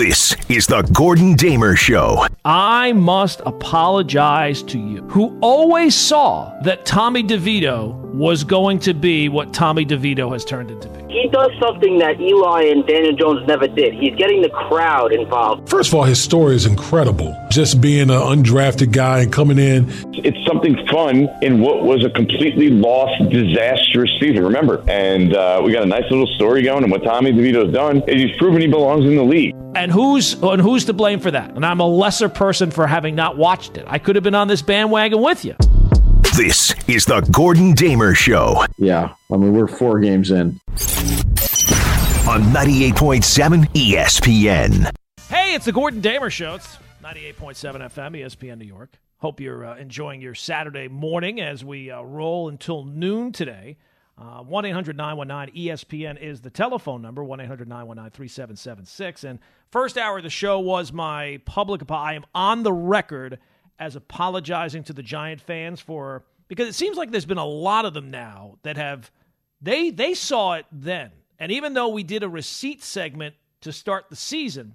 This is the Gordon Damer Show. I must apologize to you, who always saw that Tommy DeVito was going to be what Tommy DeVito has turned into be. He does something that Eli and Daniel Jones never did. He's getting the crowd involved. First of all, his story is incredible. Just being an undrafted guy and coming in. It's something fun in what was a completely lost, disastrous season. Remember, and uh, we got a nice little story going. And what Tommy DeVito's done is he's proven he belongs in the league. And who's and who's to blame for that? And I'm a lesser person for having not watched it. I could have been on this bandwagon with you. This is the Gordon Damer Show Yeah, I mean we're four games in. on 98.7 ESPN. Hey, it's the Gordon Damer Show. It's 98.7 FM, ESPN New York. Hope you're uh, enjoying your Saturday morning as we uh, roll until noon today. Uh, 1 800 919 ESPN is the telephone number, 1 800 919 3776. And first hour of the show was my public. I am on the record as apologizing to the Giant fans for, because it seems like there's been a lot of them now that have, they, they saw it then. And even though we did a receipt segment to start the season,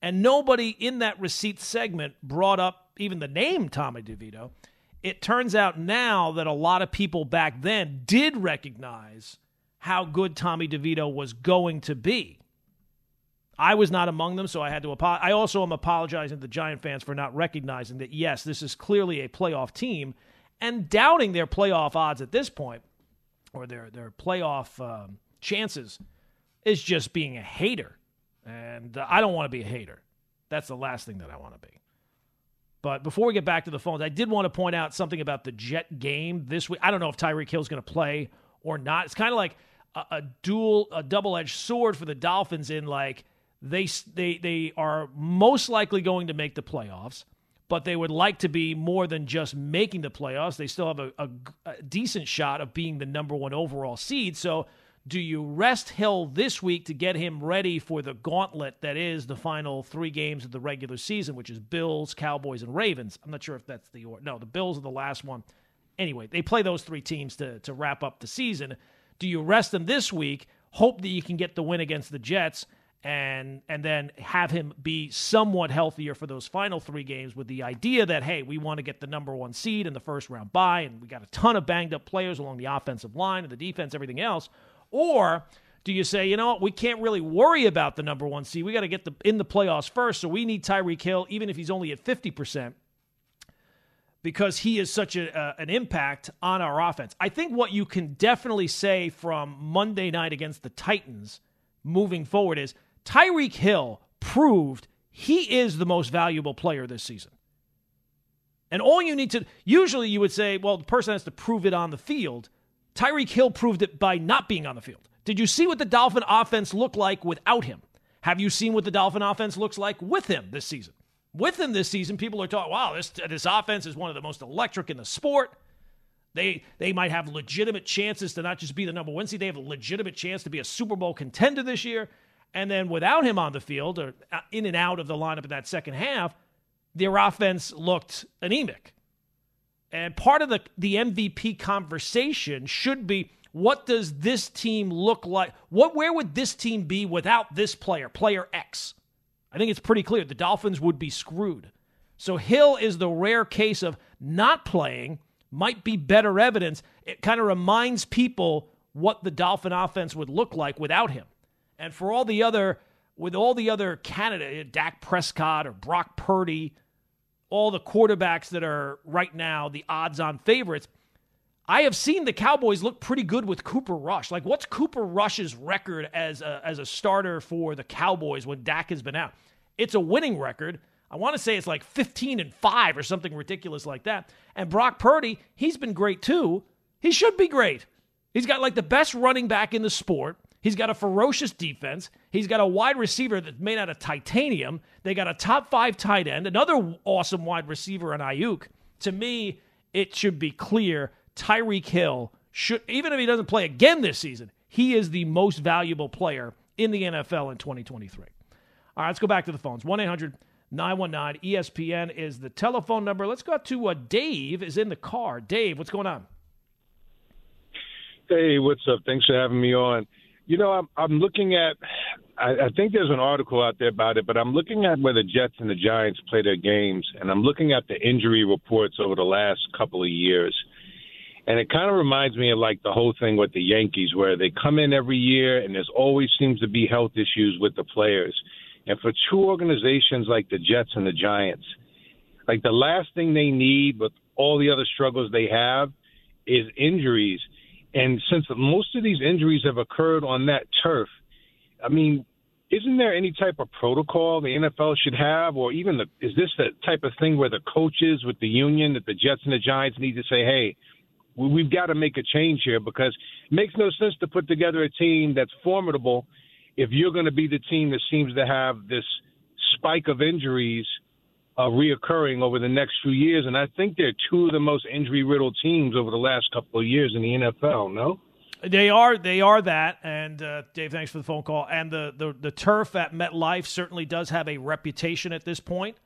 and nobody in that receipt segment brought up even the name Tommy DeVito. It turns out now that a lot of people back then did recognize how good Tommy DeVito was going to be. I was not among them, so I had to apologize. I also am apologizing to the Giant fans for not recognizing that, yes, this is clearly a playoff team and doubting their playoff odds at this point or their, their playoff um, chances is just being a hater. And uh, I don't want to be a hater. That's the last thing that I want to be. But before we get back to the phones, I did want to point out something about the Jet game this week. I don't know if Tyreek Hill's going to play or not. It's kind of like a, a dual, a double-edged sword for the Dolphins. In like they they they are most likely going to make the playoffs, but they would like to be more than just making the playoffs. They still have a, a, a decent shot of being the number one overall seed. So do you rest Hill this week to get him ready for the gauntlet that is the final three games of the regular season, which is Bills, Cowboys, and Ravens? I'm not sure if that's the or no, the Bills are the last one. Anyway, they play those three teams to to wrap up the season. Do you rest them this week? Hope that you can get the win against the Jets and and then have him be somewhat healthier for those final three games with the idea that hey, we want to get the number one seed in the first round bye, and we got a ton of banged up players along the offensive line and the defense, everything else. Or do you say, you know what, we can't really worry about the number one seed. We got to get the in the playoffs first, so we need Tyreek Hill, even if he's only at fifty percent, because he is such a, uh, an impact on our offense. I think what you can definitely say from Monday night against the Titans moving forward is Tyreek Hill proved he is the most valuable player this season. And all you need to, usually you would say, well, the person has to prove it on the field. Tyreek Hill proved it by not being on the field. Did you see what the Dolphin offense looked like without him? Have you seen what the Dolphin offense looks like with him this season? With him this season, people are talking, wow, this, this offense is one of the most electric in the sport. They, they might have legitimate chances to not just be the number one seed, they have a legitimate chance to be a Super Bowl contender this year. And then without him on the field or uh, in and out of the lineup in that second half, their offense looked anemic. And part of the, the MVP conversation should be what does this team look like? What where would this team be without this player, player X? I think it's pretty clear the Dolphins would be screwed. So Hill is the rare case of not playing, might be better evidence. It kind of reminds people what the Dolphin offense would look like without him. And for all the other with all the other candidates, Dak Prescott or Brock Purdy, all the quarterbacks that are right now the odds on favorites, I have seen the Cowboys look pretty good with Cooper Rush. Like, what's Cooper Rush's record as a, as a starter for the Cowboys when Dak has been out? It's a winning record. I want to say it's like 15 and 5 or something ridiculous like that. And Brock Purdy, he's been great too. He should be great. He's got like the best running back in the sport. He's got a ferocious defense. He's got a wide receiver that's made out of titanium. They got a top five tight end, another awesome wide receiver in Aiyuk. To me, it should be clear Tyreek Hill should, even if he doesn't play again this season, he is the most valuable player in the NFL in 2023. All right, let's go back to the phones. 1 800 919 ESPN is the telephone number. Let's go to uh, Dave is in the car. Dave, what's going on? Hey, what's up? Thanks for having me on. You know, I'm, I'm looking at. I, I think there's an article out there about it, but I'm looking at where the Jets and the Giants play their games, and I'm looking at the injury reports over the last couple of years. And it kind of reminds me of like the whole thing with the Yankees, where they come in every year and there's always seems to be health issues with the players. And for two organizations like the Jets and the Giants, like the last thing they need with all the other struggles they have is injuries. And since most of these injuries have occurred on that turf, I mean, isn't there any type of protocol the NFL should have, or even the, is this the type of thing where the coaches with the union that the Jets and the Giants need to say, hey, we've got to make a change here because it makes no sense to put together a team that's formidable if you're going to be the team that seems to have this spike of injuries uh, reoccurring over the next few years. And I think they're two of the most injury riddled teams over the last couple of years in the NFL. No. They are they are that, and uh, Dave, thanks for the phone call. And the, the the turf at MetLife certainly does have a reputation at this point,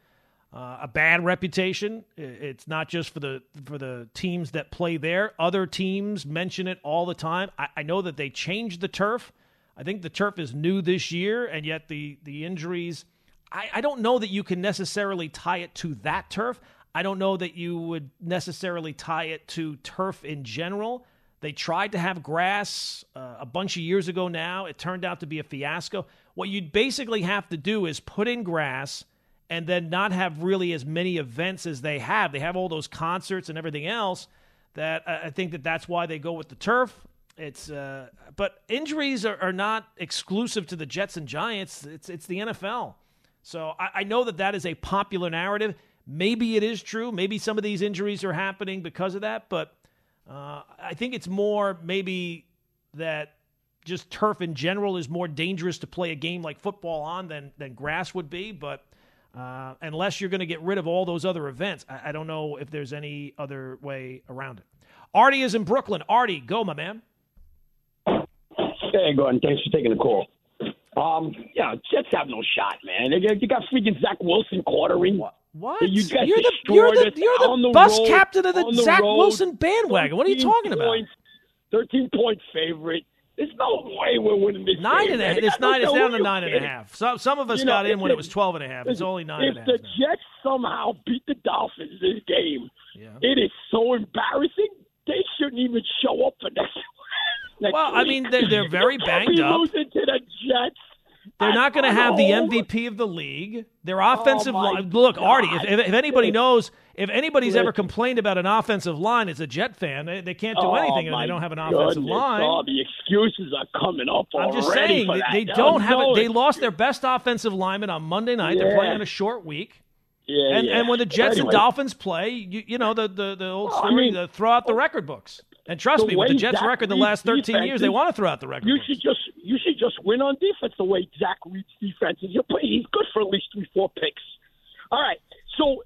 uh, a bad reputation. It's not just for the for the teams that play there. Other teams mention it all the time. I, I know that they changed the turf. I think the turf is new this year, and yet the the injuries I, I don't know that you can necessarily tie it to that turf. I don't know that you would necessarily tie it to turf in general. They tried to have grass uh, a bunch of years ago now. It turned out to be a fiasco. What you'd basically have to do is put in grass and then not have really as many events as they have. They have all those concerts and everything else that I think that that's why they go with the turf. It's uh, but injuries are, are not exclusive to the Jets and Giants. It's it's the NFL. So I, I know that that is a popular narrative. Maybe it is true. Maybe some of these injuries are happening because of that. But uh, I think it's more maybe that just turf in general is more dangerous to play a game like football on than than grass would be. But uh, unless you're going to get rid of all those other events, I, I, don't know if there's any other way around it. Artie is in Brooklyn. Artie, go, my man. Hey, Gordon. Thanks for taking the call. Um, yeah, Jets have no shot, man. You got freaking Zach Wilson quartering. What? What? You got you're the you're the, you're the, the bus road, captain of the, Zach road, Wilson bandwagon. What are you talking points, about? Thirteen point favorite. There's no way we're winning this nine game. And a, it's nine. It's down to nine and a half. Some some of us you know, got in when it was twelve and a half. It's only nine. If the Jets somehow beat the Dolphins this game, yeah. it is so embarrassing. They shouldn't even show up for next. Well, week. I mean, they're, they're very banged up. Losing to the Jets. They're not going to have the MVP of the league. Their offensive oh line. Look, God. Artie, if, if, anybody knows, if anybody's ever complained about an offensive line, it's a Jet fan. They, they can't do oh anything if they don't have an offensive goodness. line. Oh, the excuses are coming up. I'm just saying they, they don't have it. They lost their best offensive lineman on Monday night. Yeah. They're playing on a short week. Yeah, and, yeah. and when the Jets anyway. and Dolphins play, you, you know the the, the old story, I mean, the, throw out the oh, record books. And trust me, with the Jets' Zach record the last 13 years, they want to throw out the record. You should just you should just win on defense the way Zach Reed's defense is. You're he's good for at least three, four picks. All right. So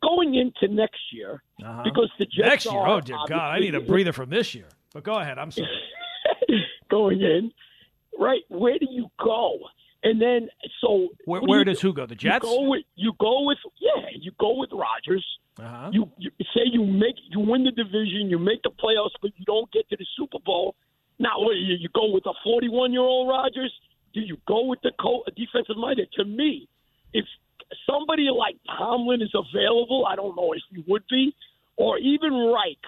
going into next year, uh-huh. because the Jets next year, oh dear God, I need a breather from this year. But go ahead, I'm sorry. going in, right? Where do you go? And then, so where, where does do? who go? The Jets. You go with you go with yeah. You go with Rodgers. Uh-huh. You, you say you make you win the division, you make the playoffs, but you don't get to the Super Bowl. Now, what, you, you go with a 41 year old Rodgers? Do you go with the co- defensive minded? To me, if somebody like Tomlin is available, I don't know if he would be, or even Reich,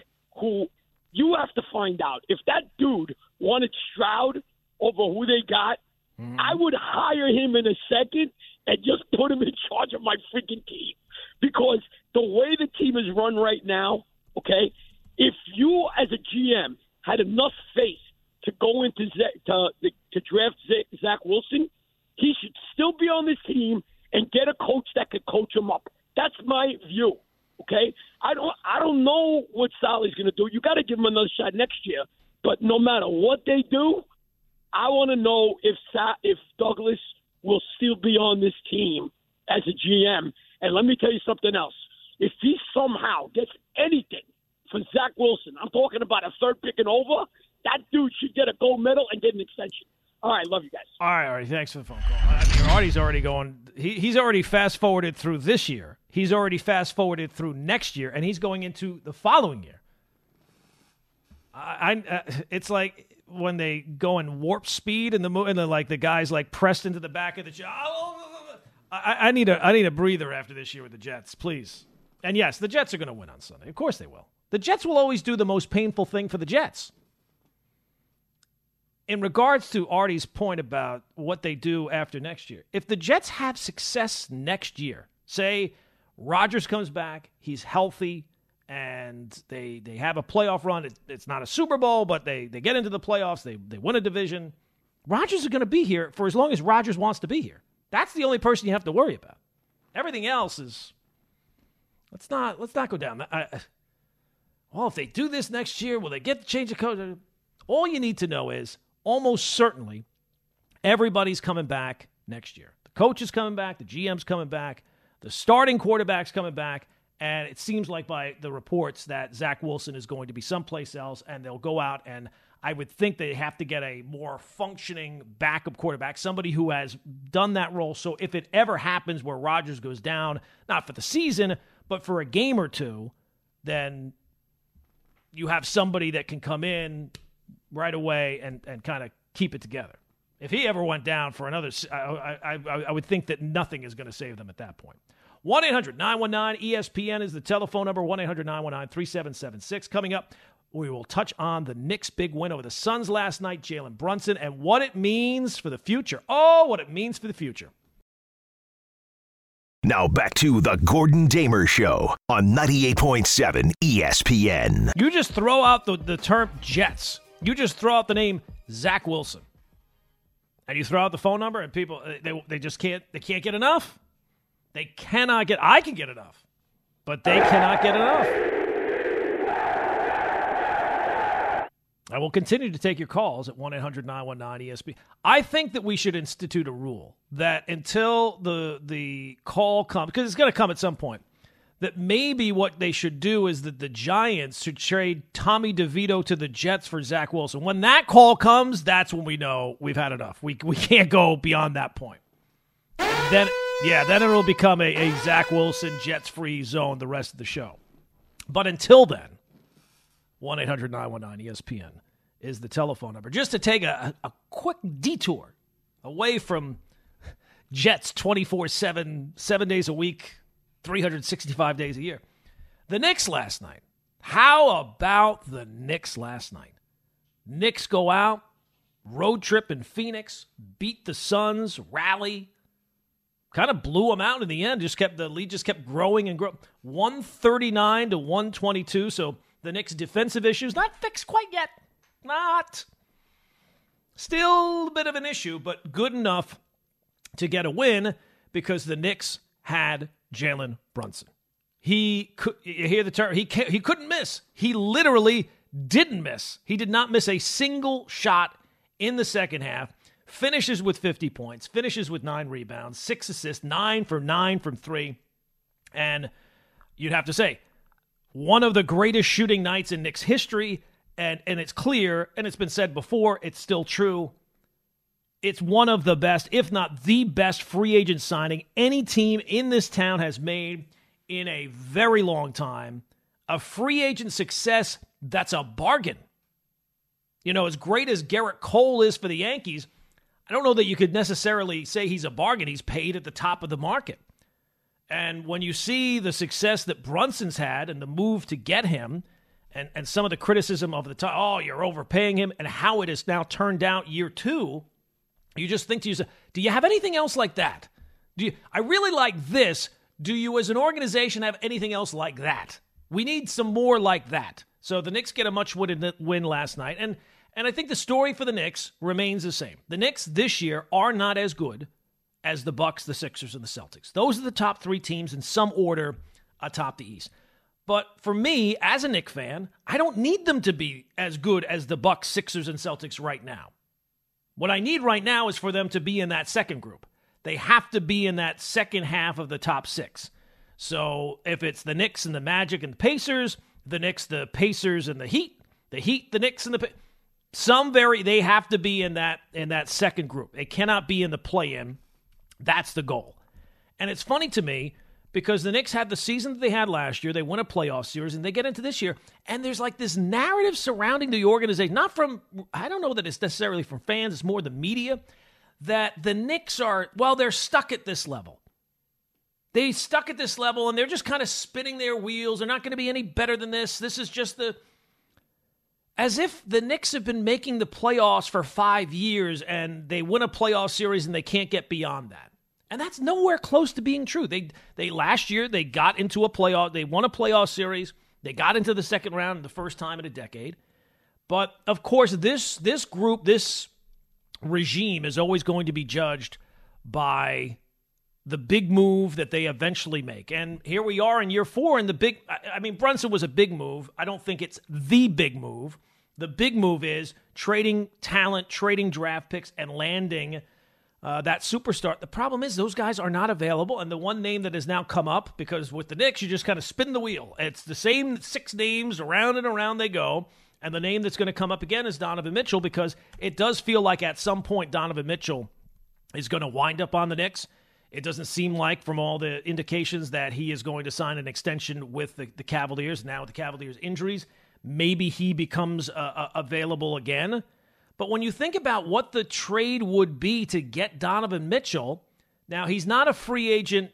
who you have to find out if that dude wanted Stroud over who they got Mm-hmm. I would hire him in a second and just put him in charge of my freaking team because the way the team is run right now, okay, if you as a GM had enough faith to go into to, to draft Zach Wilson, he should still be on this team and get a coach that could coach him up. That's my view. Okay, I don't I don't know what Saleh's going to do. You got to give him another shot next year. But no matter what they do, I want to know if if Douglas will still be on this team as a GM. And let me tell you something else. If he somehow gets anything for Zach Wilson, I'm talking about a third pick and over, that dude should get a gold medal and get an extension. All right, love you guys. All right, all right. Thanks for the phone call. I mean, already going. He, he's already fast forwarded through this year. He's already fast forwarded through next year, and he's going into the following year. I, I uh, it's like when they go in warp speed and the and the like the guys like pressed into the back of the jet. I, I need a I need a breather after this year with the Jets, please. And yes, the Jets are going to win on Sunday. Of course they will. The Jets will always do the most painful thing for the Jets. In regards to Artie's point about what they do after next year, if the Jets have success next year, say Rodgers comes back, he's healthy, and they they have a playoff run. It, it's not a Super Bowl, but they they get into the playoffs. They they win a division. Rodgers is going to be here for as long as Rodgers wants to be here. That's the only person you have to worry about. Everything else is. Let's not let's not go down. I, well, if they do this next year, will they get the change of coach? All you need to know is almost certainly everybody's coming back next year. The coach is coming back. The GM's coming back. The starting quarterback's coming back. And it seems like by the reports that Zach Wilson is going to be someplace else, and they'll go out and I would think they have to get a more functioning backup quarterback, somebody who has done that role. So if it ever happens where Rodgers goes down, not for the season, but for a game or two, then you have somebody that can come in right away and, and kind of keep it together. If he ever went down for another, I, I, I would think that nothing is going to save them at that point. 1 800 919 ESPN is the telephone number 1 800 919 3776. Coming up, we will touch on the Knicks' big win over the Suns last night, Jalen Brunson, and what it means for the future. Oh, what it means for the future. Now back to the Gordon Damer Show on 98.7 ESPN. You just throw out the, the term Jets. You just throw out the name Zach Wilson. And you throw out the phone number and people uh, they, they just can't they can't get enough. They cannot get, I can get enough, but they cannot get enough. I will continue to take your calls at 1 800 919 ESP. I think that we should institute a rule that until the the call comes, because it's going to come at some point, that maybe what they should do is that the Giants should trade Tommy DeVito to the Jets for Zach Wilson. When that call comes, that's when we know we've had enough. We, we can't go beyond that point. Then yeah, then it'll become a, a Zach Wilson Jets free zone the rest of the show. But until then, 1 800 919 ESPN is the telephone number. Just to take a, a quick detour away from Jets 24 7, seven days a week, 365 days a year. The Knicks last night. How about the Knicks last night? Knicks go out, road trip in Phoenix, beat the Suns, rally, kind of blew them out in the end. Just kept the lead just kept growing and growing. 139 to 122. So the Knicks' defensive issues not fixed quite yet. Not. Still a bit of an issue, but good enough to get a win because the Knicks had Jalen Brunson. He could you hear the term he he couldn't miss. He literally didn't miss. He did not miss a single shot in the second half finishes with 50 points, finishes with nine rebounds, six assists, nine from nine from three. And you'd have to say, one of the greatest shooting nights in Knicks history. And, and it's clear, and it's been said before, it's still true. It's one of the best, if not the best, free agent signing any team in this town has made in a very long time. A free agent success that's a bargain. You know, as great as Gerrit Cole is for the Yankees, I don't know that you could necessarily say he's a bargain. He's paid at the top of the market. And when you see the success that Brunson's had and the move to get him, and, and some of the criticism of the time, oh, you're overpaying him, and how it has now turned out year two, you just think to yourself, do you have anything else like that? Do you, I really like this. Do you, as an organization, have anything else like that? We need some more like that. So the Knicks get a much win last night. And and I think the story for the Knicks remains the same. The Knicks this year are not as good as the Bucks, the Sixers, and the Celtics. Those are the top three teams in some order atop the East. But for me, as a Knicks fan, I don't need them to be as good as the Bucks, Sixers, and Celtics right now. What I need right now is for them to be in that second group. They have to be in that second half of the top six. So if it's the Knicks and the Magic and the Pacers, the Knicks, the Pacers, and the Heat, the Heat, the Knicks, and the some very they have to be in that in that second group. They cannot be in the play-in. That's the goal. And it's funny to me because the Knicks had the season that they had last year. They won a playoff series, and they get into this year, and there's like this narrative surrounding the organization, not from, I don't know that it's necessarily from fans, it's more the media, that the Knicks are, well, they're stuck at this level. They stuck at this level, and they're just kind of spinning their wheels. They're not going to be any better than this. This is just the. As if the Knicks have been making the playoffs for five years and they win a playoff series and they can't get beyond that. And that's nowhere close to being true. They they last year they got into a playoff, they won a playoff series, they got into the second round the first time in a decade. But of course, this this group, this regime is always going to be judged by the big move that they eventually make. And here we are in year 4 and the big I mean Brunson was a big move. I don't think it's the big move. The big move is trading talent, trading draft picks and landing uh, that superstar. The problem is those guys are not available, and the one name that has now come up because with the Knicks you just kind of spin the wheel. It's the same six names around and around they go, and the name that's going to come up again is Donovan Mitchell because it does feel like at some point Donovan Mitchell is going to wind up on the Knicks. It doesn't seem like, from all the indications, that he is going to sign an extension with the, the Cavaliers. Now, with the Cavaliers' injuries, maybe he becomes uh, uh, available again. But when you think about what the trade would be to get Donovan Mitchell, now he's not a free agent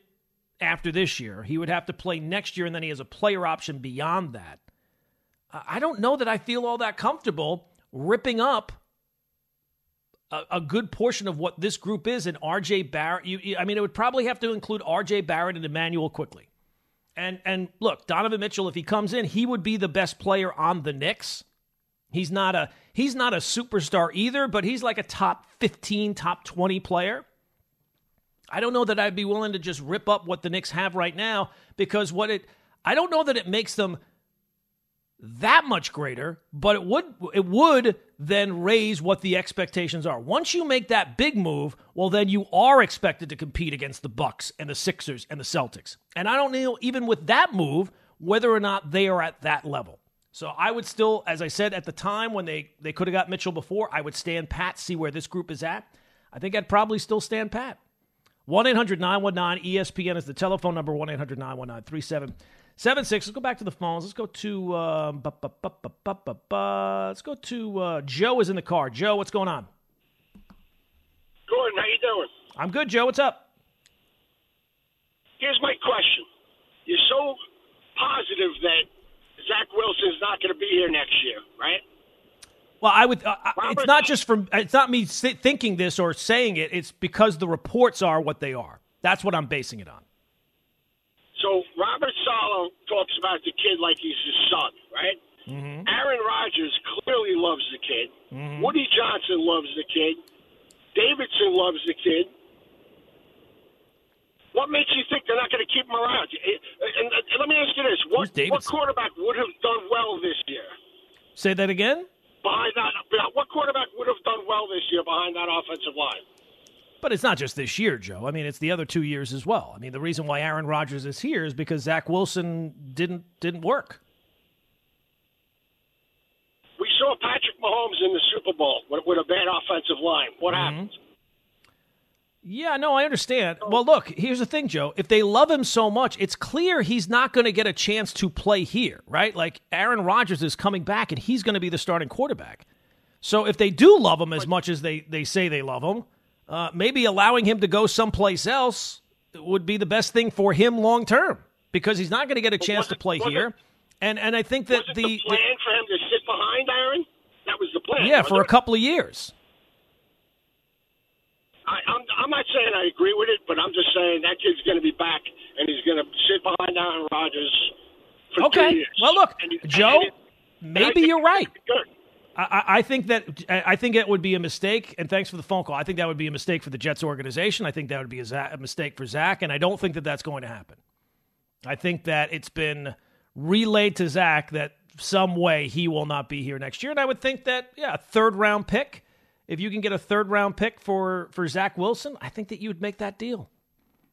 after this year. He would have to play next year, and then he has a player option beyond that. I don't know that I feel all that comfortable ripping up a, a good portion of what this group is and RJ Barrett. You, you, I mean, it would probably have to include RJ Barrett and Immanuel Quickley. And and look, Donovan Mitchell, if he comes in, he would be the best player on the Knicks. He's not a he's not a superstar either, but he's like a top 15, top 20 player. I don't know that I'd be willing to just rip up what the Knicks have right now because what it I don't know that it makes them that much greater, but it would it would then raise what the expectations are. Once you make that big move, well then you are expected to compete against the Bucks and the Sixers and the Celtics. And I don't know even with that move whether or not they are at that level. So I would still, as I said at the time when they, they could have got Mitchell before, I would stand pat, see where this group is at. I think I'd probably still stand pat. 1 800 919 ESPN is the telephone number 1 800 919 3776. Let's go back to the phones. Let's go to, uh, let's go to uh, Joe is in the car. Joe, what's going on? Gordon, how you doing? I'm good, Joe. What's up? Here's my question. You're so positive that Zach Wilson's not going to be here next year, right? Well, I would. Uh, it's not just from. It's not me thinking this or saying it. It's because the reports are what they are. That's what I'm basing it on. So Robert Saleh talks about the kid like he's his son, right? Mm-hmm. Aaron Rodgers clearly loves the kid. Mm-hmm. Woody Johnson loves the kid. Davidson loves the kid. What makes you think they're not going to keep him around? And let me ask you this: what, what quarterback would have done well this year? Say that again. Behind that, what quarterback would have done well this year behind that offensive line? But it's not just this year, Joe. I mean, it's the other two years as well. I mean, the reason why Aaron Rodgers is here is because Zach Wilson didn't didn't work. We saw Patrick Mahomes in the Super Bowl with, with a bad offensive line. What mm-hmm. happened? Yeah, no, I understand. Well, look, here's the thing, Joe. If they love him so much, it's clear he's not going to get a chance to play here, right? Like Aaron Rodgers is coming back and he's going to be the starting quarterback. So if they do love him as much as they, they say they love him, uh, maybe allowing him to go someplace else would be the best thing for him long term because he's not going to get a chance to play here. It, and and I think that the, the, plan for him to sit behind Aaron that was the plan. Yeah, for it? a couple of years. I, I'm, I'm not saying I agree with it, but I'm just saying that kid's going to be back and he's going to sit behind Aaron Rodgers for okay. Well, look, and, Joe, and maybe you're right. I, I think that I think it would be a mistake. And thanks for the phone call. I think that would be a mistake for the Jets organization. I think that would be a, a mistake for Zach, and I don't think that that's going to happen. I think that it's been relayed to Zach that some way he will not be here next year, and I would think that yeah, third round pick if you can get a third round pick for for Zach Wilson, I think that you would make that deal.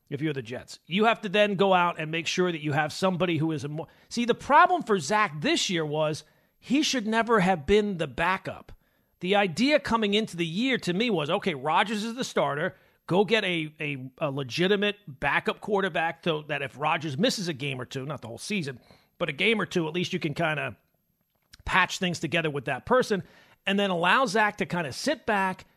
If you're the Jets, you have to then go out and make sure that you have somebody who is a more. See, the problem for Zach this year was he should never have been the backup. The idea coming into the year to me was okay, Rodgers is the starter. Go get a, a, a legitimate backup quarterback so that if Rodgers misses a game or two, not the whole season, but a game or two, at least you can kind of patch things together with that person and then allow Zach to kind of sit back,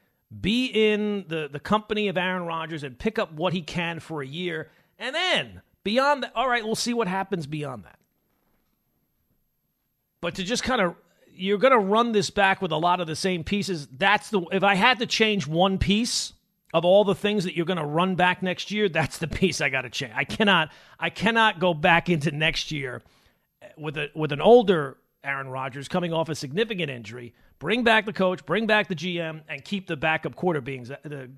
be in the, the company of Aaron Rodgers and pick up what he can for a year. And then beyond that, all right, we'll see what happens beyond that. But to just kind of you're going to run this back with a lot of the same pieces. That's the if I had to change one piece of all the things that you're going to run back next year, that's the piece I got to change. I cannot I cannot go back into next year with a with an older Aaron Rodgers coming off a significant injury. Bring back the coach, bring back the GM, and keep the backup quarter being the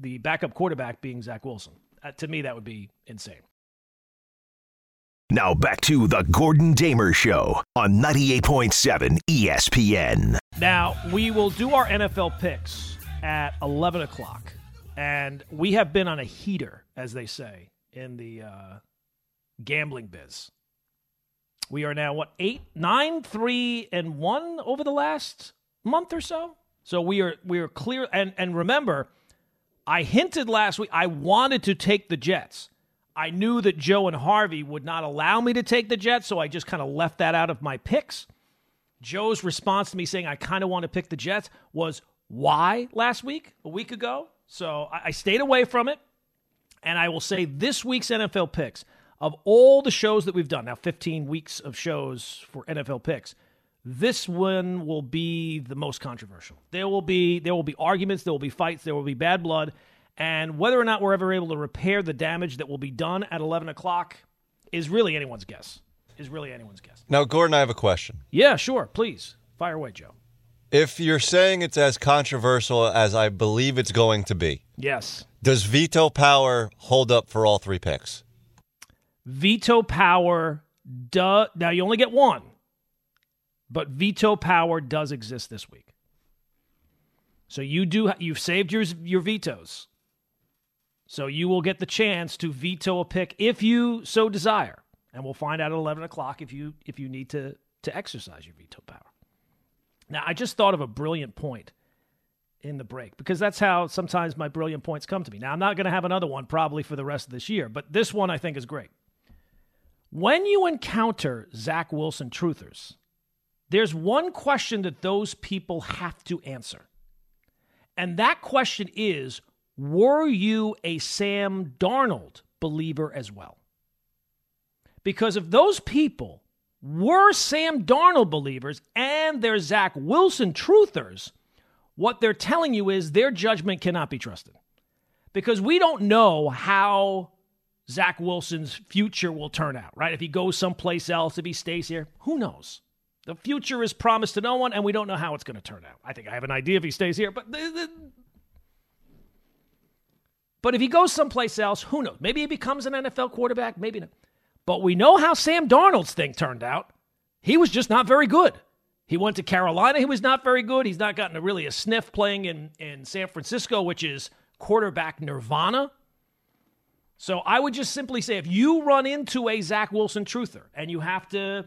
the backup quarterback being Zach Wilson. Uh, to me, that would be insane. Now back to the Gordon Damer Show on 98.7 ESPN. Now, we will do our NFL picks at 11 o'clock. And we have been on a heater, as they say, in the uh, gambling biz. We are now, what, eight, nine, three, and one over the last month or so? So we are we are clear. And, and remember, I hinted last week I wanted to take the Jets. I knew that Joe and Harvey would not allow me to take the Jets, so I just kind of left that out of my picks. Joe's response to me saying I kind of want to pick the Jets was why last week, a week ago. So I, I stayed away from it. And I will say this week's NFL picks, of all the shows that we've done, now 15 weeks of shows for NFL picks, this one will be the most controversial. There will be there will be arguments, there will be fights, there will be bad blood, and whether or not we're ever able to repair the damage that will be done at 11 o'clock is really anyone's guess. Is really anyone's guess. Now, Gordon, I have a question. Yeah, sure. Please fire away, Joe. If you're saying it's as controversial as I believe it's going to be, yes. Does veto power hold up for all three picks? Veto power does. Now you only get one, but veto power does exist this week. So you do. You've saved your your vetoes. So you will get the chance to veto a pick if you so desire. And we'll find out at 11 o'clock if you if you need to to exercise your veto power. Now, I just thought of a brilliant point in the break because that's how sometimes my brilliant points come to me. Now, I'm not going to have another one probably for the rest of this year, but this one I think is great. When you encounter Zach Wilson truthers, there's one question that those people have to answer. And that question is were you a Sam Darnold believer as well? Because if those people were Sam Darnold believers and they're Zach Wilson truthers, what they're telling you is their judgment cannot be trusted. Because we don't know how Zach Wilson's future will turn out, right? If he goes someplace else, if he stays here, who knows? The future is promised to no one, and we don't know how it's going to turn out. I think I have an idea if he stays here, but but if he goes someplace else, who knows? Maybe he becomes an NFL quarterback, maybe not. But we know how Sam Darnold's thing turned out. He was just not very good. He went to Carolina, he was not very good. He's not gotten a, really a sniff playing in, in San Francisco, which is quarterback nirvana. So I would just simply say if you run into a Zach Wilson truther and you have to,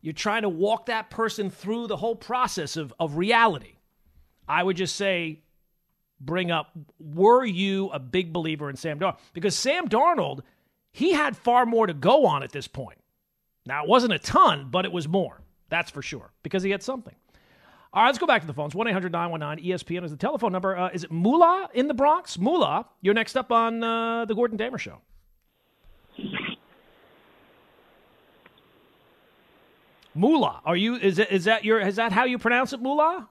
you're trying to walk that person through the whole process of, of reality, I would just say bring up were you a big believer in Sam Darnold? Because Sam Darnold, he had far more to go on at this point. Now, it wasn't a ton, but it was more. That's for sure, because he had something. All right, let's go back to the phones. 1 800 919 ESPN is the telephone number. Uh, is it Moolah in the Bronx? Moolah, you're next up on uh, the Gordon Damer Show. Moolah, are you? Is it? Is that your? Is that how you pronounce it? Moolah,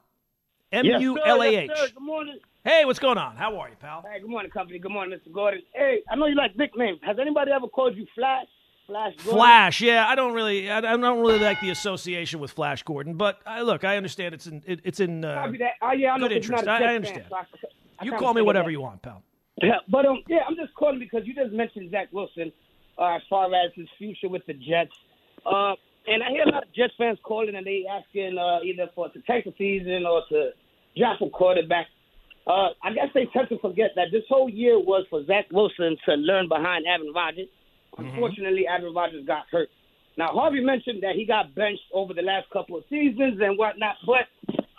M U L A H. Good morning. Hey, what's going on? How are you, pal? Hey, good morning, company. Good morning, Mr. Gordon. Hey, I know you like nicknames. Has anybody ever called you Flash? Flash Gordon? Flash, yeah. I don't really, I, I don't really like the association with Flash Gordon, but I, look, I understand it's in, it, it's in uh, oh, yeah, I know good interest. I, I, understand. Fan, so I, you call me whatever you want, pal. Yeah, but um, yeah, I'm just calling because you just mentioned Zach Wilson uh, as far as his future with the Jets. Uh, and I hear a lot of Jets fans calling and they asking uh, either for to take the season or to draft a quarterback. Uh, I guess they tend to forget that this whole year was for Zach Wilson to learn behind Aaron Rodgers. Mm-hmm. Unfortunately, Aaron Rodgers got hurt. Now, Harvey mentioned that he got benched over the last couple of seasons and whatnot, but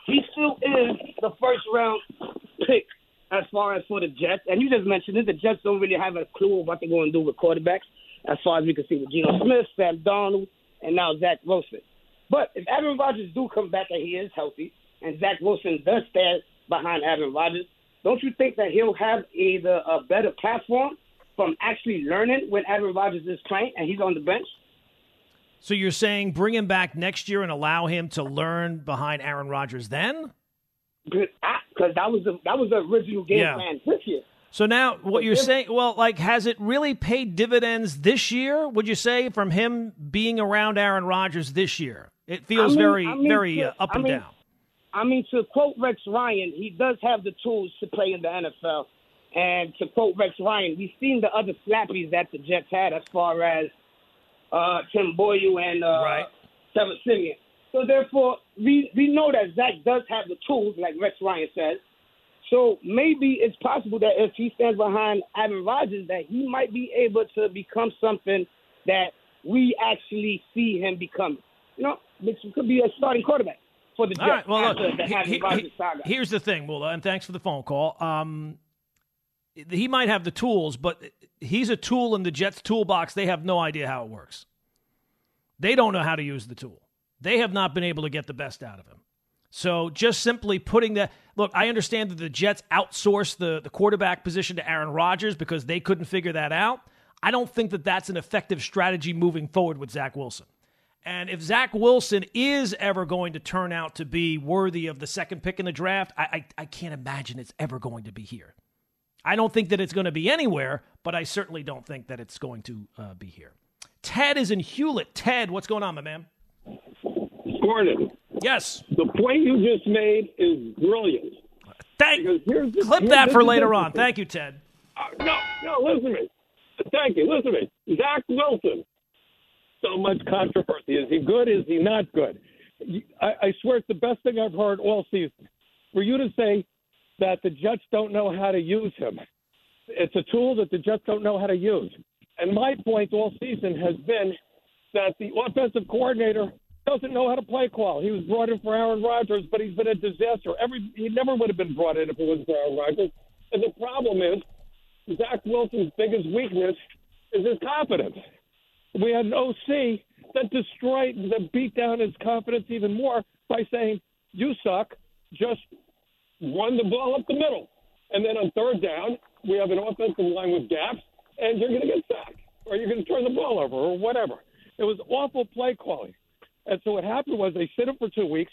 he still is the first round pick. as far as for the Jets, and you just mentioned it, the Jets don't really have a clue of what they're going to do with quarterbacks, as far as we can see with Geno Smith, Sam Darnold, and now Zach Wilson. But if Aaron Rodgers do come back and he is healthy, and Zach Wilson does stand behind Aaron Rodgers, don't you think that he'll have either a better platform from actually learning when Aaron Rodgers is playing and he's on the bench? So you're saying bring him back next year and allow him to learn behind Aaron Rodgers then? Because that was the that was the original game Yeah. plan this year. So now what you're saying, well, like, has it really paid dividends this year? Would you say from him being around Aaron Rodgers this year? It feels I mean- very, I mean, very uh, up I and mean, down. I mean, to quote Rex Ryan, he does have the tools to play in the NFL. And to quote Rex Ryan, we've seen the other slappies that the Jets had as far as uh, Tim Boyle and uh, Right. Trevor Siemian. So therefore, we we know that Zach does have the tools, like Rex Ryan says. So maybe it's possible that if he stands behind Aaron Rodgers, that he might be able to become something that we actually see him becoming. You know, which could be a starting quarterback for the Jets All right. Well, after look, the he- he- saga. here's the thing, Mula, and thanks for the phone call. Um, he might have the tools, but he's a tool in the Jets' toolbox. They have no idea how it works. They don't know how to use the tool. They have not been able to get the best out of him. So just simply putting that look, I understand that the Jets outsourced the, the quarterback position to Aaron Rodgers because they couldn't figure that out. I don't think that that's an effective strategy moving forward with Zach Wilson. And if Zach Wilson is ever going to turn out to be worthy of the second pick in the draft, I, I, I can't imagine it's ever going to be here. I don't think that it's going to be anywhere, but I certainly don't think that it's going to uh, be here. Ted is in Hewlett. Ted, what's going on, my man? Gordon. Yes. The point you just made is brilliant. Thank here's the, Clip here's that for later on. Thank you, Ted. Uh, no, no, listen to me. Thank you. Listen to me. Zach Wilson. So much controversy. Is he good? Is he not good? I, I swear it's the best thing I've heard all season. For you to say that the Jets don't know how to use him, it's a tool that the Jets don't know how to use. And my point all season has been that the offensive coordinator doesn't know how to play call. He was brought in for Aaron Rodgers, but he's been a disaster. Every he never would have been brought in if it was for Aaron Rodgers. And the problem is Zach Wilson's biggest weakness is his confidence. We had an OC that destroyed, that beat down his confidence even more by saying, "You suck. Just run the ball up the middle." And then on third down, we have an offensive line with gaps, and you're going to get sacked, or you're going to turn the ball over, or whatever. It was awful play calling. And so what happened was they sit him for two weeks.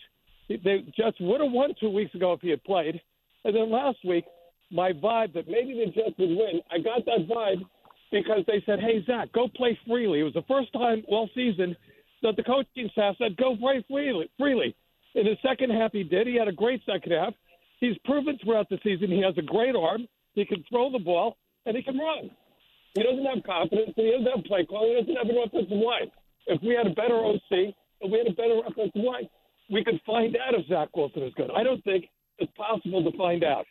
They just would have won two weeks ago if he had played. And then last week, my vibe that maybe the Jets would win, I got that vibe because they said, hey, Zach, go play freely. It was the first time all season that the coaching staff said, go play freely. freely. In the second half, he did. He had a great second half. He's proven throughout the season he has a great arm. He can throw the ball, and he can run. He doesn't have confidence. He doesn't have play call. He doesn't have an offensive line. If we had a better OC, if we had a better offensive line, we could find out if Zach Wilson is good. I don't think it's possible to find out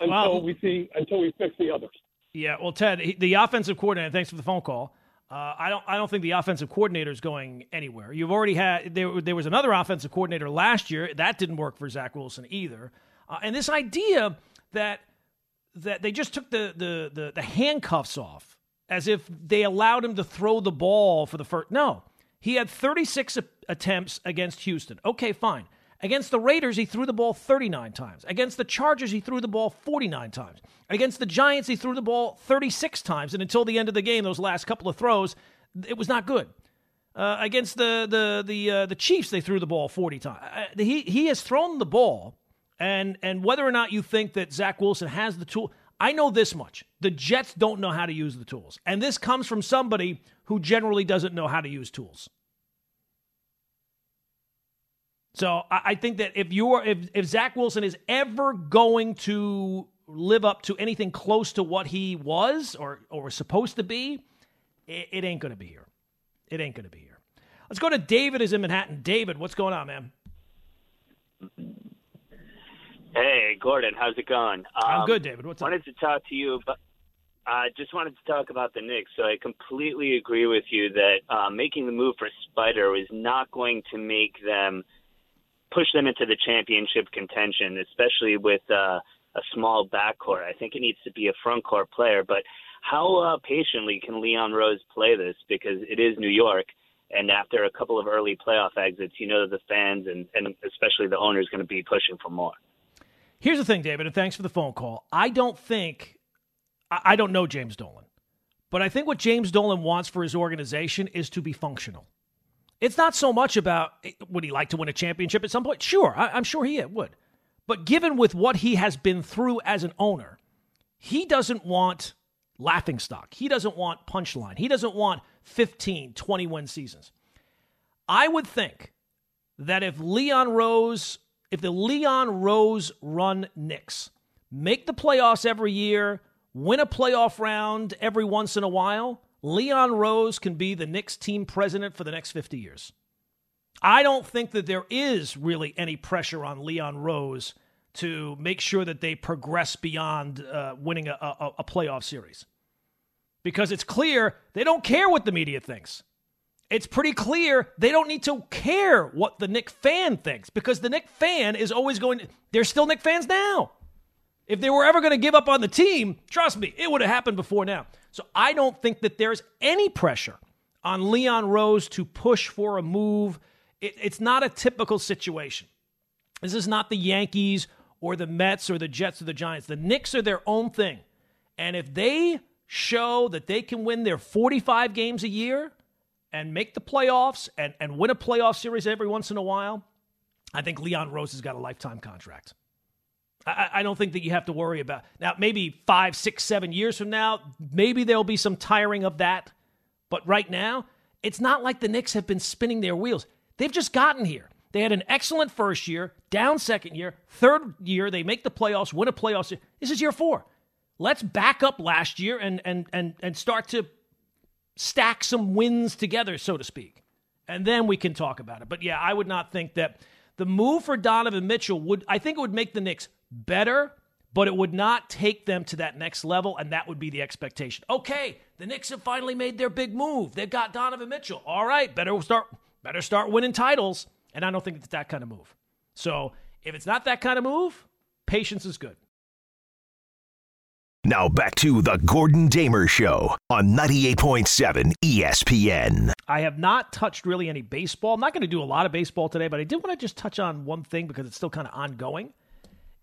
until Well- we see until we fix the others. Yeah, well, Ted, he- the offensive coordinator. Thanks for the phone call. Uh, I don't. I don't think the offensive coordinator is going anywhere. You've already had there. There was another offensive coordinator last year that didn't work for Zach Wilson either. Uh, and this idea that that they just took the, the the the handcuffs off as if they allowed him to throw the ball for the first. No, he had 36 attempts against Houston. Okay, fine. Against the Raiders, he threw the ball 39 times. Against the Chargers, he threw the ball 49 times. Against the Giants, he threw the ball 36 times. And until the end of the game, those last couple of throws, it was not good. Uh, against the the the uh, the Chiefs, they threw the ball 40 times. Uh, he he has thrown the ball, and and whether or not you think that Zach Wilson has the tool, I know this much: the Jets don't know how to use the tools, and this comes from somebody who generally doesn't know how to use tools. So I, I think that if you're if if Zach Wilson is ever going to live up to anything close to what he was or or was supposed to be, it, it ain't going to be here. It ain't going to be here. Let's go to David. Is in Manhattan. David, what's going on, man? Hey, Gordon, how's it going? I'm good, David. What's up? wanted to talk to you, but I just wanted to talk about the Knicks. So I completely agree with you that uh, making the move for Spider is not going to make them push them into the championship contention, especially with uh, a small backcourt. I think it needs to be a front court player. But how uh, patiently can Leon Rose play this? Because it is New York, and after a couple of early playoff exits, you know that the fans and, and especially the owner is going to be pushing for more. Here's the thing, David, and thanks for the phone call. I don't think, I don't know James Dolan, but I think what James Dolan wants for his organization is to be functional. It's not so much about eh, would he like to win a championship at some point? Sure, I, am sure he would. But given with what he has been through as an owner, he doesn't want laughing stock. He doesn't want punchline. He doesn't want 15, 21 seasons. I would think that if Leon Rose, if the Leon Rose run Knicks make the playoffs every year, win a playoff round every once in a while, Leon Rose can be the Knicks team president for the next 50 years. I don't think that there is really any pressure on Leon Rose to make sure that they progress beyond uh, winning a, a, a playoff series. Because it's clear they don't care what the media thinks. It's pretty clear they don't need to care what the Knick fan thinks because the Knick fan is always going, to, they're still Knick fans now. If they were ever going to give up on the team, trust me, it would have happened before now. So I don't think that there's any pressure on Leon Rose to push for a move. It, it's not a typical situation. This is not the Yankees or the Mets or the Jets or the Giants. The Knicks are their own thing. And if they show that they can win their 45 games a year and make the playoffs and, and win a playoff series every once in a while, I think Leon Rose has got a lifetime contract. I, I don't think that you have to worry about now. Maybe five, six, seven years from now, maybe there'll be some tiring of that. But right now, it's not like the Knicks have been spinning their wheels. They've just gotten here. They had an excellent first year, down second year, third year they make the playoffs, win a playoffs. This is year four. Let's back up last year and and and and start to stack some wins together, so to speak, and then we can talk about it. But yeah, I would not think that the move for Donovan Mitchell would. I think it would make the Knicks better, but it would not take them to that next level, and that would be the expectation. Okay, the Knicks have finally made their big move. They've got Donovan Mitchell. All right, better start better start winning titles. And I don't think it's that kind of move. So if it's not that kind of move, patience is good. Now back to the Gordon Damer Show on 98.7 ESPN. I have not touched really any baseball. I'm not going to do a lot of baseball today, but I did want to just touch on one thing because it's still kind of ongoing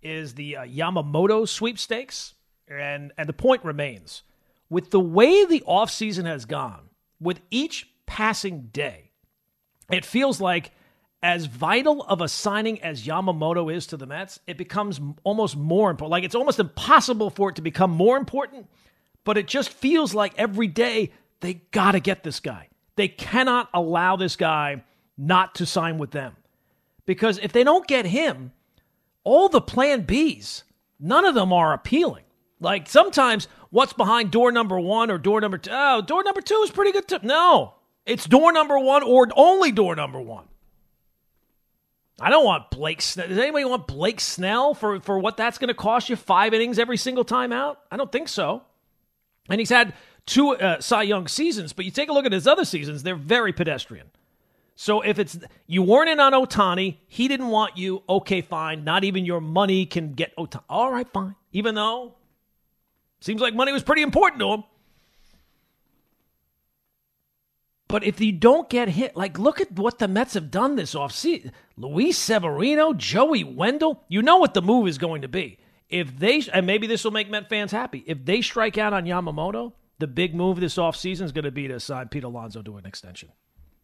is the uh, Yamamoto sweepstakes. And, and the point remains with the way the offseason has gone, with each passing day, it feels like as vital of a signing as Yamamoto is to the Mets, it becomes almost more important. Like it's almost impossible for it to become more important, but it just feels like every day they got to get this guy. They cannot allow this guy not to sign with them. Because if they don't get him, all the plan Bs, none of them are appealing. Like sometimes what's behind door number one or door number two? Oh, door number two is pretty good too. No, it's door number one or only door number one. I don't want Blake. Snell. Does anybody want Blake Snell for, for what that's going to cost you? Five innings every single time out? I don't think so. And he's had two uh, Cy Young seasons, but you take a look at his other seasons; they're very pedestrian. So if it's you weren't in on Ohtani, he didn't want you. Okay, fine. Not even your money can get Ohtani. All right, fine. Even though seems like money was pretty important to him. But if you don't get hit, like look at what the Mets have done this offseason. Luis Severino, Joey Wendle, you know what the move is going to be. If they and maybe this will make Met fans happy. If they strike out on Yamamoto, the big move this offseason is going to be to sign Pete Alonso to an extension.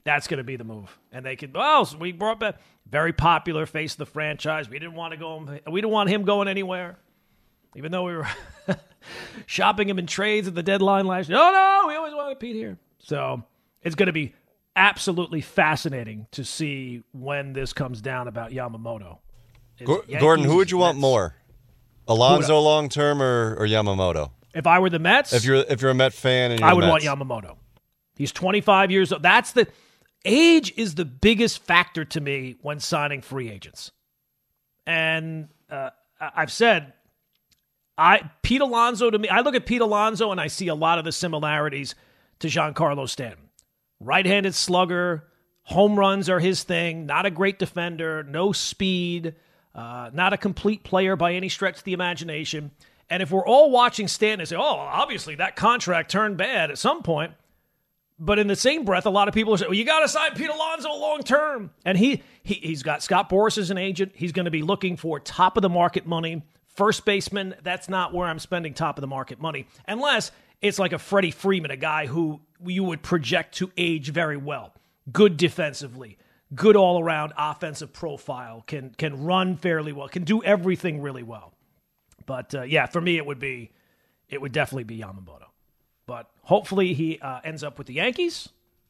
That's going to be the move. And they could, oh, so we brought back very popular face of the franchise. We didn't want to go, we didn't want him going anywhere. Even though we were shopping him in trades at the deadline last year. No, no, we always wanted Pete here. So it's going to be absolutely fascinating to see when this comes down about Yamamoto. Gordon, who would you want more? Alonso long term or, or Yamamoto? If I were the Mets, if you're if you're a Met fan, and I would want Yamamoto. He's 25 years old. That's the age is the biggest factor to me when signing free agents. And uh, I've said, I Pete Alonso to me. I look at Pete Alonso and I see a lot of the similarities to Giancarlo Stanton. Right-handed slugger, home runs are his thing. Not a great defender, no speed. Uh, not a complete player by any stretch of the imagination. And if we're all watching Stanton and say, oh, obviously that contract turned bad at some point, but in the same breath, a lot of people are saying, well, you got to sign Pete Alonso long term. And he, he, he's got Scott Boras as an agent. He's going to be looking for top of the market money. First baseman, that's not where I'm spending top of the market money. Unless it's like a Freddie Freeman, a guy who you would project to age very well. Good defensively, good all around offensive profile, can can run fairly well, can do everything really well. But uh, yeah, for me, it would be, it would definitely be Yamamoto. Hopefully he uh, ends up with the Yankees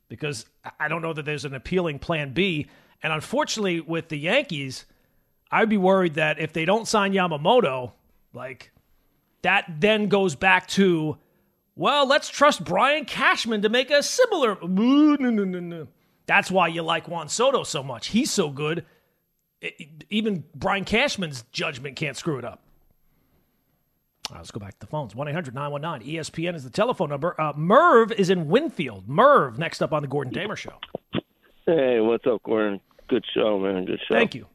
because I don't know that there's an appealing plan B. And unfortunately, with the Yankees, I'd be worried that if they don't sign Yamamoto, like that then goes back to, well, let's trust Brian Cashman to make a similar. That's why you like Juan Soto so much. He's so good. It, even Brian Cashman's judgment can't screw it up. Right, let's go back to the phones. 1 800 919 ESPN is the telephone number. Uh, Merv is in Winfield. Merv, next up on the Gordon Damer Show. Hey, what's up, Gordon? Good show, man. Good show. Thank you.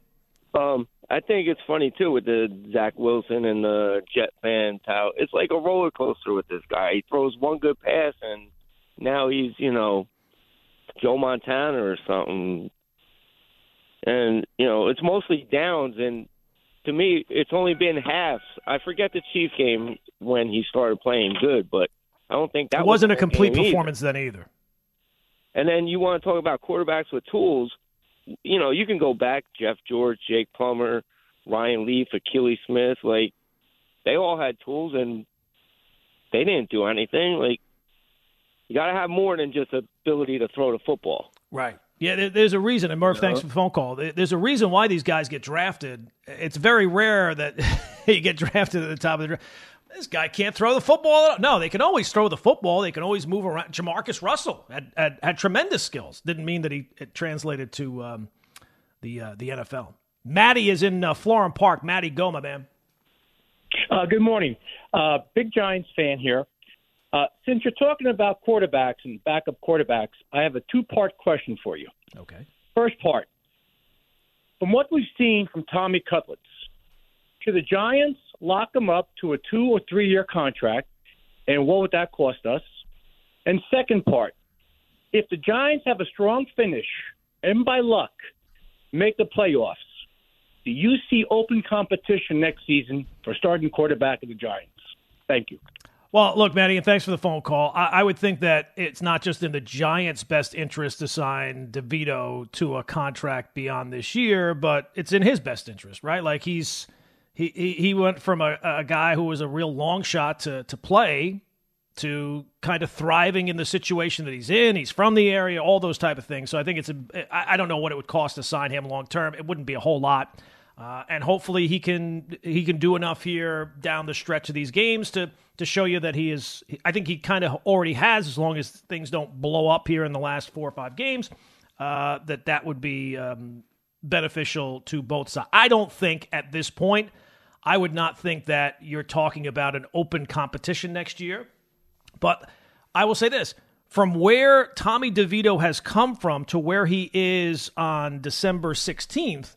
Um, I think it's funny, too, with the Zach Wilson and the Jet fans, how it's like a roller coaster with this guy. He throws one good pass, and now he's, you know, Joe Montana or something. And, you know, it's mostly downs, and to me, it's only been halves. I forget the Chief game when he started playing good, but I don't think that it wasn't was a complete performance either. then either. And then you want to talk about quarterbacks with tools. You know, you can go back Jeff George, Jake Plummer, Ryan Leaf, Akili Smith. Like they all had tools, and they didn't do anything. Like you got to have more than just ability to throw the football. Right. Yeah, there's a reason, and Murph, thanks for the phone call. There's a reason why these guys get drafted. It's very rare that you get drafted at the top of the draft. This guy can't throw the football. No, they can always throw the football. They can always move around. Jamarcus Russell had, had, had tremendous skills. Didn't mean that he it translated to um, the uh, the NFL. Maddie is in uh, Florham Park. Maddie Goma, man. Uh, good morning. Uh, big Giants fan here. Uh, since you're talking about quarterbacks and backup quarterbacks, I have a two part question for you. Okay. First part From what we've seen from Tommy Cutlets, should the Giants lock him up to a two or three year contract, and what would that cost us? And second part if the Giants have a strong finish and by luck make the playoffs, do you see open competition next season for starting quarterback of the Giants? Thank you. Well, look, Maddie, and thanks for the phone call. I, I, would think that it's not just in the Giants' best interest to sign DeVito to a contract beyond this year, but it's in his best interest, right? Like he's he he, he went from a, a guy who was a real long shot to to play to kind of thriving in the situation that he's in. He's from the area, all those type of things. So I think it's a. I, I don't know what it would cost to sign him long term. It wouldn't be a whole lot. Uh, and hopefully he can he can do enough here down the stretch of these games to to show you that he is. I think he kind of already has, as long as things don't blow up here in the last four or five games. Uh, that that would be um, beneficial to both sides. I don't think at this point. I would not think that you're talking about an open competition next year. But I will say this from where Tommy DeVito has come from to where he is on December 16th,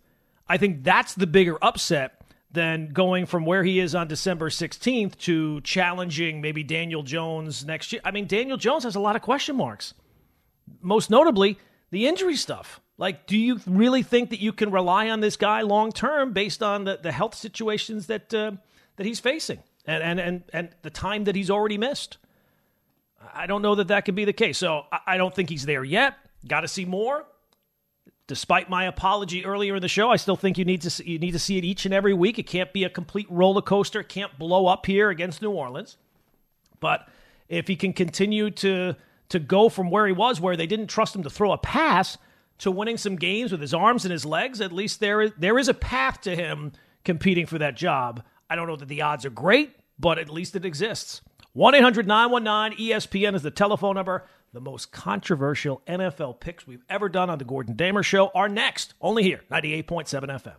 I think that's the bigger upset than going from where he is on December 16th to challenging maybe Daniel Jones next year. I mean, Daniel Jones has a lot of question marks. Most notably, the injury stuff. Like, do you really think that you can rely on this guy long term based on the, the health situations that uh, that he's facing and, and and and the time that he's already missed? I don't know that that could be the case. So I don't think he's there yet. Got to see more despite my apology earlier in the show, I still think you need to see, you need to see it each and every week. It can't be a complete roller coaster. It can't blow up here against New Orleans. But if he can continue to to go from where he was, where they didn't trust him to throw a pass, to winning some games with his arms and his legs, at least there is there is a path to him competing for that job. I don't know that the odds are great, but at least it exists. 1 800 919 ESPN is the telephone number. The most controversial NFL picks we've ever done on the Gordon Damer Show are next, only here, 98.7 FM.